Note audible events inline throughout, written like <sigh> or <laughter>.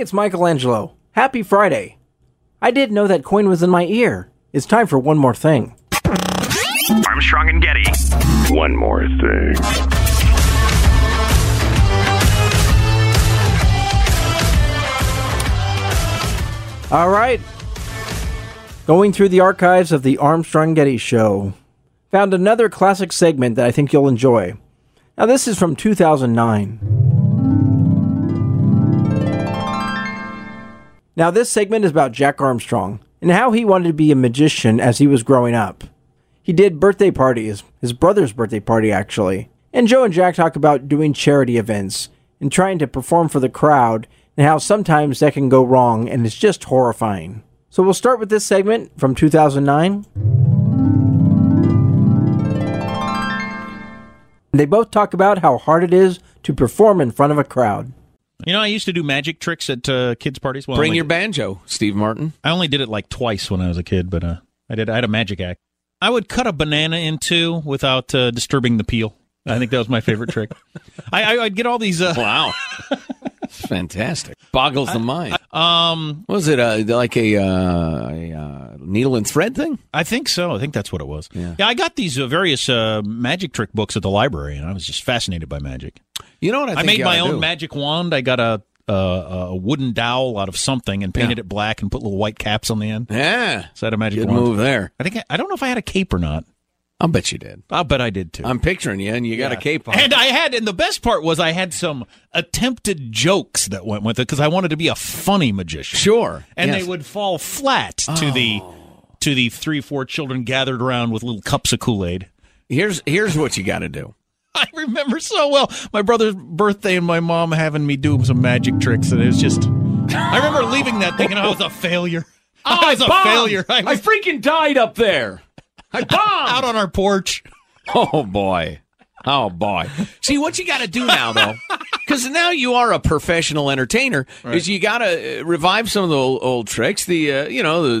Hey, it's Michelangelo. Happy Friday. I didn't know that coin was in my ear. It's time for one more thing. Armstrong and Getty. One more thing. All right. Going through the archives of the Armstrong Getty Show, found another classic segment that I think you'll enjoy. Now, this is from 2009. Now, this segment is about Jack Armstrong and how he wanted to be a magician as he was growing up. He did birthday parties, his brother's birthday party, actually. And Joe and Jack talk about doing charity events and trying to perform for the crowd and how sometimes that can go wrong and it's just horrifying. So we'll start with this segment from 2009. They both talk about how hard it is to perform in front of a crowd. You know, I used to do magic tricks at uh, kids' parties. Well, Bring your banjo, Steve Martin. I only did it like twice when I was a kid, but uh, I did. I had a magic act. I would cut a banana in two without uh, disturbing the peel. I think that was my favorite trick. <laughs> I, I, I'd get all these. Uh, Wow. <laughs> Fantastic. Boggles the mind. Um, Was it uh, like a, uh, a uh, needle and thread thing? I think so. I think that's what it was. Yeah, I got these uh, various uh, magic trick books at the library, and I was just fascinated by magic. You know what I I, made my own do? magic wand. I got a, a a wooden dowel out of something and painted Yeah. it black and put little white caps on the end. Yeah. So I had a magic Good wand. move there. I think I, I don't know if I had a cape or not. I'll bet you did. I'll bet I did too. I'm picturing you, and you got a cape on. And I had, and the best part was I had some attempted jokes that went with it because I wanted to be a funny magician. Sure, and yes. they would fall flat to the oh. to the three four children gathered around with little cups of Kool Aid. Here's here's what you got to do. <laughs> I remember so well my brother's birthday and my mom having me do some magic tricks, and it was just. I remember leaving that thinking I was a failure. <laughs> Oh, I was a bombed. failure. I I freaking died up there. I bombed. <laughs> out on our porch. Oh boy. Oh boy. See what you got to do now though. <laughs> Cuz now you are a professional entertainer is you got to revive some of the old, old tricks, the uh, you know, the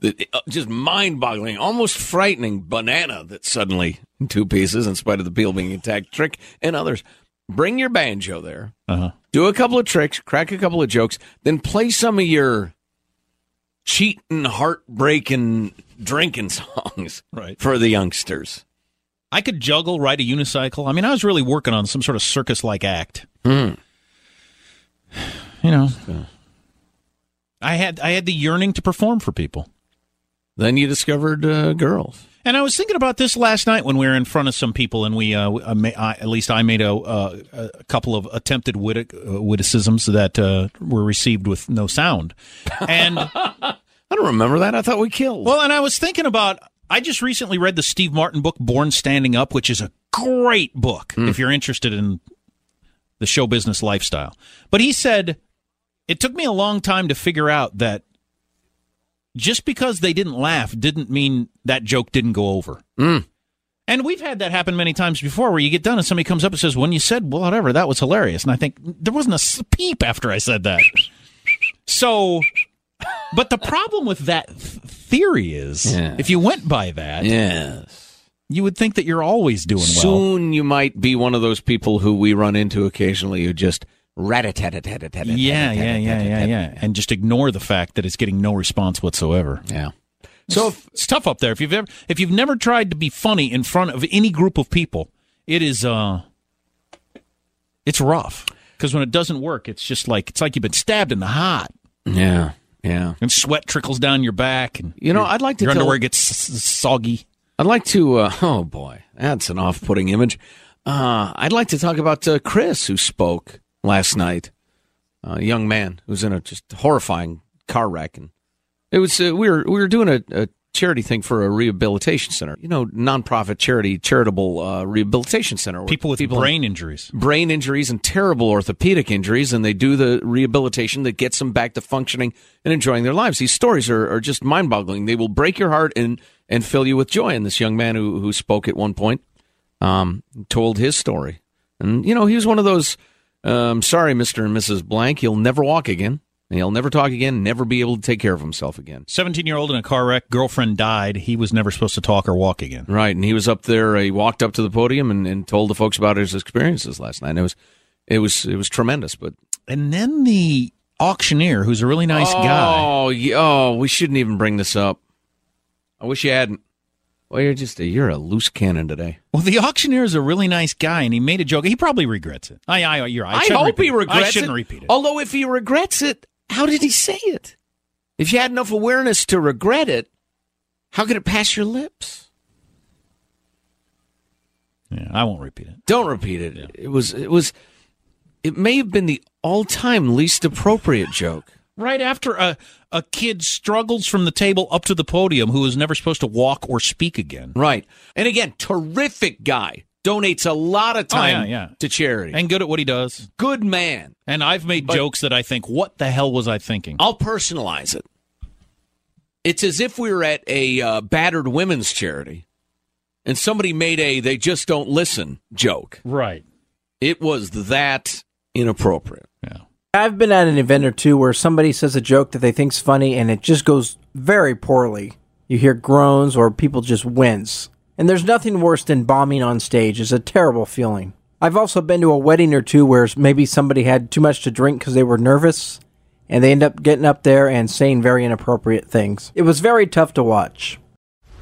the, the uh, just mind-boggling, almost frightening banana that suddenly in two pieces in spite of the peel being intact trick and others. Bring your banjo there. Uh-huh. Do a couple of tricks, crack a couple of jokes, then play some of your cheating, heartbreaking, drinking songs Right. for the youngsters. I could juggle, ride a unicycle. I mean, I was really working on some sort of circus like act. Hmm. You know, I had I had the yearning to perform for people. then you discovered uh, girls. And I was thinking about this last night when we were in front of some people, and we, uh, I, at least I made a, uh, a couple of attempted wit- uh, witticisms that uh, were received with no sound. And <laughs> I don't remember that. I thought we killed. Well, and I was thinking about. I just recently read the Steve Martin book, Born Standing Up, which is a great book Mm. if you're interested in the show business lifestyle. But he said it took me a long time to figure out that just because they didn't laugh didn't mean that joke didn't go over. Mm. And we've had that happen many times before where you get done and somebody comes up and says, When you said well, whatever, that was hilarious. And I think there wasn't a peep after I said that. So, but the problem with that th- theory is Yeah. if you went by that, yes. you would think that you're always doing well. Soon you might be one of those people who we run into occasionally who just rat a tat tat tat tat Yeah, yeah, yeah, yeah, yeah. And just ignore the fact that it's getting no response whatsoever. Yeah. So it's tough up there. If you've ever if you've never tried to be funny in front of any group of people, it is uh it's rough. Because when it doesn't work, it's just like it's like you've been stabbed in the heart. Yeah. Yeah. And sweat trickles down your back and You know, your- I'd like to your tell- underwear gets soggy. I'd like to. Uh, oh boy, that's an off-putting image. Uh, I'd like to talk about uh, Chris, who spoke last night. A young man who was in a just horrifying car wreck, and it was uh, we were we were doing a, a charity thing for a rehabilitation center. You know, nonprofit charity, charitable uh, rehabilitation center. People with people brain injuries. brain injuries and terrible orthopedic injuries, and they do the rehabilitation that gets them back to functioning and enjoying their lives. These stories are, are just mind boggling. They will break your heart and, and fill you with joy. And this young man who, who spoke at one point um, told his story. And, you know, he was one of those, um, sorry, Mr. and Mrs. Blank, he'll never walk again. He'll never talk again, never be able to take care of himself again. 17 year old in a car wreck, girlfriend died. He was never supposed to talk or walk again. Right, and he was up there. He walked up to the podium and, and told the folks about his experiences last night. And it was, it was, it was tremendous. But And then the auctioneer, who's a really nice guy. Oh, oh, we shouldn't even bring this up. I wish you hadn't. Well, you're just a, you're a loose cannon today. Well, the auctioneer is a really nice guy, and he made a joke. He probably regrets it. I, I, you're, I, I, hope he it. regrets I shouldn't it. repeat it. Although, if he regrets it, how did he say it? If you had enough awareness to regret it, how could it pass your lips? Yeah, I won't repeat it. Don't repeat it. It was it was it may have been the all-time least appropriate joke. Right after a, a kid struggles from the table up to the podium who is never supposed to walk or speak again. Right. And again, terrific guy. Donates a lot of Oh, time yeah, yeah. to charity. And good at what he does. Good man. And I've made jokes that I think, what the hell was I thinking? I'll personalize it. It's as if we were at a uh, battered women's charity and somebody made a they just don't listen joke. Right. It was that inappropriate. Yeah. I've been at an event or two where somebody says a joke that they think's funny and it just goes very poorly. You hear groans or people just wince. And there's nothing worse than bombing on stage. It's a terrible feeling. I've also been to a wedding or two where maybe somebody had too much to drink because they were nervous and they end up getting up there and saying very inappropriate things. It was very tough to watch.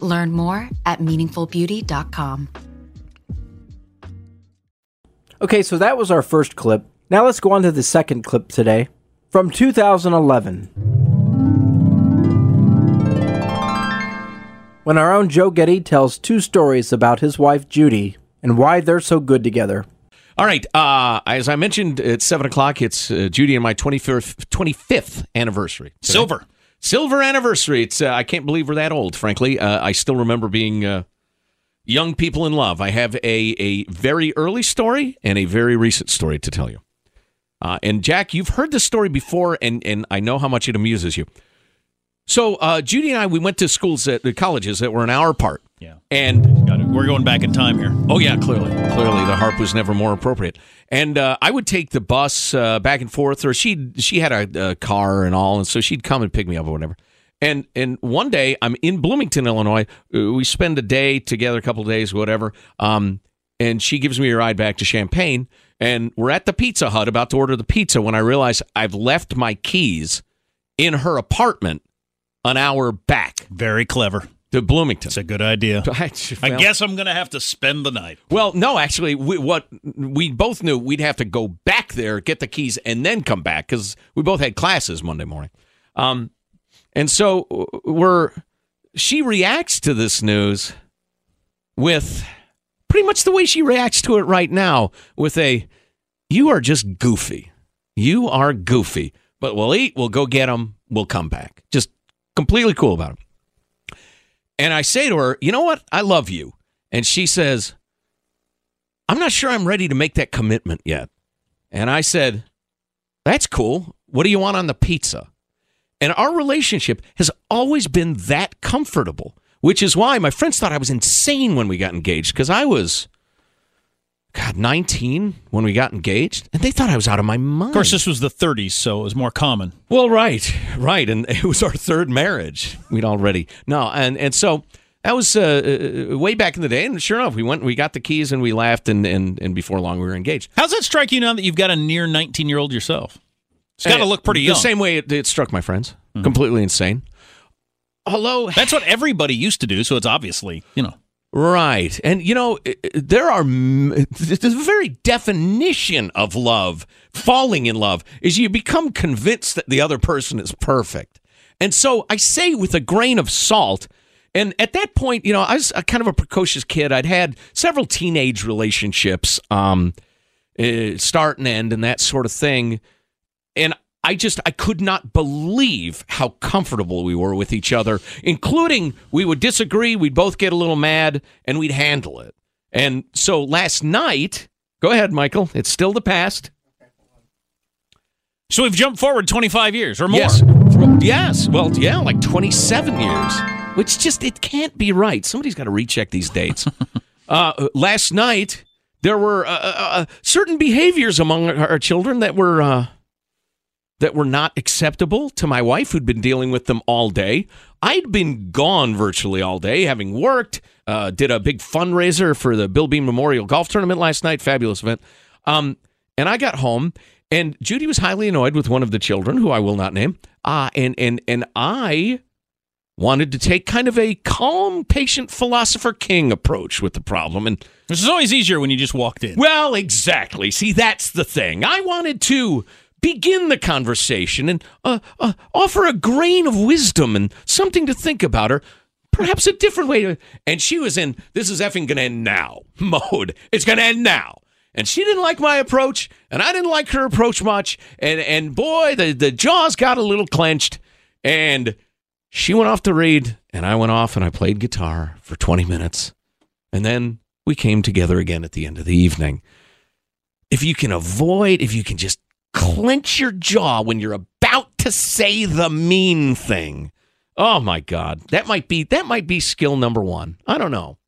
Learn more at meaningfulbeauty.com. Okay, so that was our first clip. Now let's go on to the second clip today from 2011. When our own Joe Getty tells two stories about his wife Judy and why they're so good together. All right. Uh, as I mentioned at 7 o'clock, it's uh, Judy and my 25th, 25th anniversary. today. Silver. Silver anniversary. It's uh, I can't believe we're that old, frankly. Uh, I still remember being uh, young people in love. I have a, a very early story and a very recent story to tell you. Uh, and Jack, you've heard this story before, and, and I know how much it amuses you. So uh, Judy and I, we went to schools at the colleges that were an hour apart. Yeah. And We're going back in time here. Oh yeah, clearly, clearly the harp was never more appropriate. And uh, I would take the bus uh, back and forth, or she she had a, a car and all, and so she'd come and pick me up or whatever. And and one day I'm in Bloomington, Illinois. Uh, We spend a day together, a couple of days, whatever. Um, and she gives me a ride back to Champaign, and we're at the Pizza Hut about to order the pizza when I realize I've left my keys in her apartment an hour back Very clever. to Bloomington. It's a good idea. <laughs> I well- guess I'm going to have to spend the night. Well, no, actually, we, what we both knew we'd have to go back there, get the keys, and then come back because we both had classes Monday morning. Um, and so uh, we're she reacts to this news with pretty much the way she reacts to it right now, with a "You are just goofy. You are goofy." But we'll eat. We'll go get them. We'll come back. Just completely cool about it. And I say to her, you know what? I love you. And she says, I'm not sure I'm ready to make that commitment yet. And I said, that's cool. What do you want on the pizza? And our relationship has always been that comfortable, which is why my friends thought I was insane when we got engaged because I was, God, 19 when we got engaged. And they thought I was out of my mind. Of course, this was the 30s, so it was more common. Well, right, right, and <laughs> it was our third marriage. We'd already no, and and so that was uh, uh, way back in the day. And sure enough, we went, we got the keys, and we laughed, and and and before long, we were engaged. How's that strike you now that you've got a near 19 year old yourself? It's got to look pretty the young. Mm-hmm. same way it, it struck my friends. Completely insane. Hello, That's what everybody used to do, so it's obviously, you know. Right. And, you know, there are, the very definition of love, falling in love, is you become convinced that the other person is perfect. And so I say with a grain of salt, and at that point, you know, I was a kind of a precocious kid. I'd had several teenage relationships, um, uh, start and end, and that sort of thing. And I just I could not believe how comfortable we were with each other, including we would disagree, we'd both get a little mad, and we'd handle it. And so last night, go ahead, Michael. It's still the past. So we've jumped forward 25 years or more. Yes. Yes. Well, yeah, like 27 years, which just, it can't be right. Somebody's got to recheck these dates. <laughs> uh, last night, there were uh, uh, uh, certain behaviors among our our children that were. That were not acceptable to my wife, who'd been dealing with them all day. I'd been gone virtually all day, having worked. Uh, did a big fundraiser for the Bill Bean Memorial Golf Tournament last night. Fabulous event. Um, and I got home, and Judy was highly annoyed with one of the children, who I will not name. Uh, and and and I wanted to take kind of a calm, patient, philosopher king approach with the problem, and This is always easier when you just walked in. well, exactly. See, that's the thing. I wanted to begin the conversation and uh, uh, offer a grain of wisdom and something to think about, or perhaps a different way to. And she was in this is effing gonna end now <laughs> mode. It's gonna end now. And she didn't like my approach, and I didn't like her approach much. And and boy, the the jaws got a little clenched, and she went off to read, and I went off and I played guitar for twenty minutes, and then we came together again at the end of the evening if you can avoid, if you can just clench your jaw when you're about to say the mean thing. Oh my God, that might be that might be skill number one. I don't know.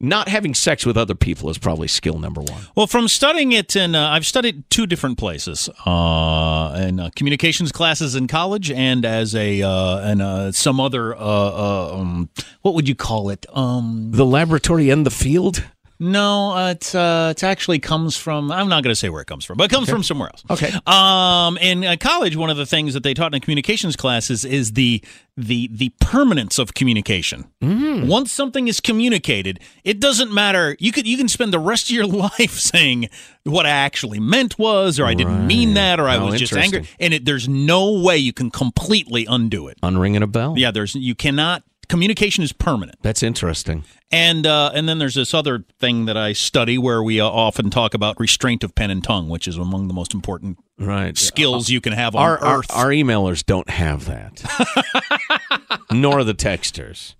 not having sex with other people is probably skill number one. Well, from studying it in, uh, I've studied two different places, uh, in uh, communications classes in college, and as a uh, and uh, some other, uh, uh, um, what would you call it? Um, The laboratory and the field. No, uh, it's uh, it actually comes from. I'm not going to say where it comes from, but it comes from somewhere else. Okay. Um, in uh, college, one of the things that they taught in communications classes is the the the permanence of communication. Mm. Once something is communicated, it doesn't matter. You could you can spend the rest of your <laughs> life saying what I actually meant was, or I didn't mean that, or I Oh, was just angry, and it, there's no way you can completely undo it. Unringing a bell. Yeah, there's you cannot. Communication is permanent. That's interesting. And uh, and then there's this other thing that I study where we uh, often talk about restraint of pen and tongue, which is among the most important Right. skills you can have on Our, our earth. our emailers don't have that, <laughs> nor the texters.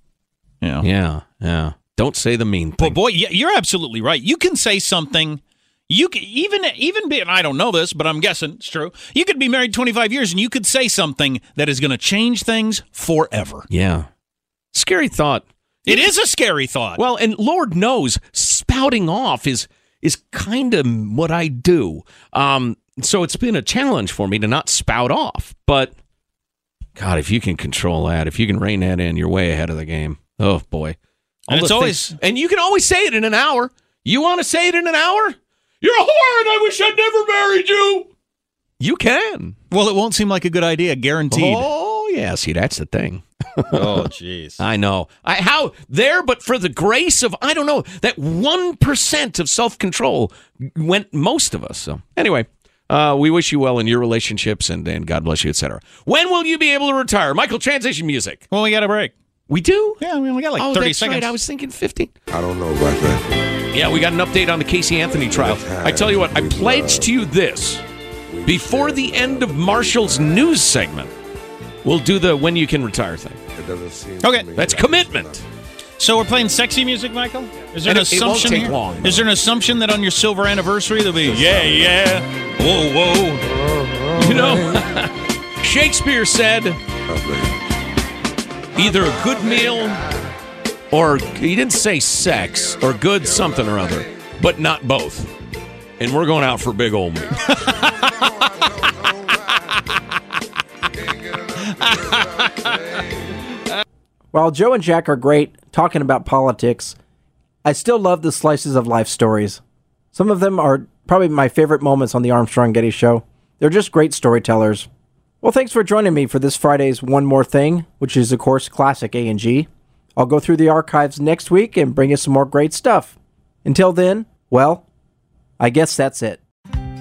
yeah. Yeah, yeah. Don't say the mean But thing. boy, yeah, you're absolutely right. You can say something. You can, even even be, and I don't know this, but I'm guessing it's true. You could be married 25 years, and you could say something that is going to change things forever. Yeah. Scary thought. It is a scary thought. Well, and Lord knows, spouting off is is kind of what I do. Um, so it's been a challenge for me to not spout off. But God, if you can control that, if you can rein that in, you're way ahead of the game. Oh boy. And it's always- things- and you can always say it in an hour. You want to say it in an hour? You're a whore, and I wish I'd never married you. You can. well, it won't seem like a good idea, guaranteed. Oh yeah. See, that's the thing. Oh, <laughs> jeez. I know. I how there, but for the grace of I don't know that one percent of self control went most of us. So anyway, uh, we wish you well in your relationships and and God bless you, etc. When will you be able to retire, Michael? Transition music. Well, we got a break. We do. Yeah, we only got like oh, 30 that's seconds. right. I was thinking fifteen. I don't know about that. Yeah, we got an update on the Casey Anthony trial. I tell you what, I pledge to you this before the end of Marshall's news segment. We'll do the when you can retire thing. It doesn't seem. Okay. That's that- commitment. So we're playing sexy music, Michael? Is there And an it- it won't assumption take here? long, Is there an assumption that on your silver anniversary there'll be yeah, yeah, whoa, whoa? You know, <laughs> Shakespeare said either a good meal or he didn't say sex or good something or other, but not both. And we're going out for big old meat. <laughs> While Joe and Jack are great talking about politics, I still love the slices of life stories. Some of them are probably my favorite moments on the Armstrong Getty Show. They're just great storytellers. Well, thanks for joining me for this Friday's One More Thing, which is of course classic A&G. I'll go through the archives next week and bring you some more great stuff. Until then, well, I guess that's it.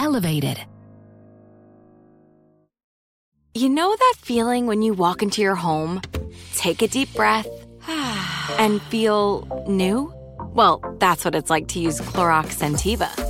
elevated. You know that feeling when you walk into your home, take a deep breath, <sighs> and feel new? Well, that's what it's like to use Clorox Scentiva.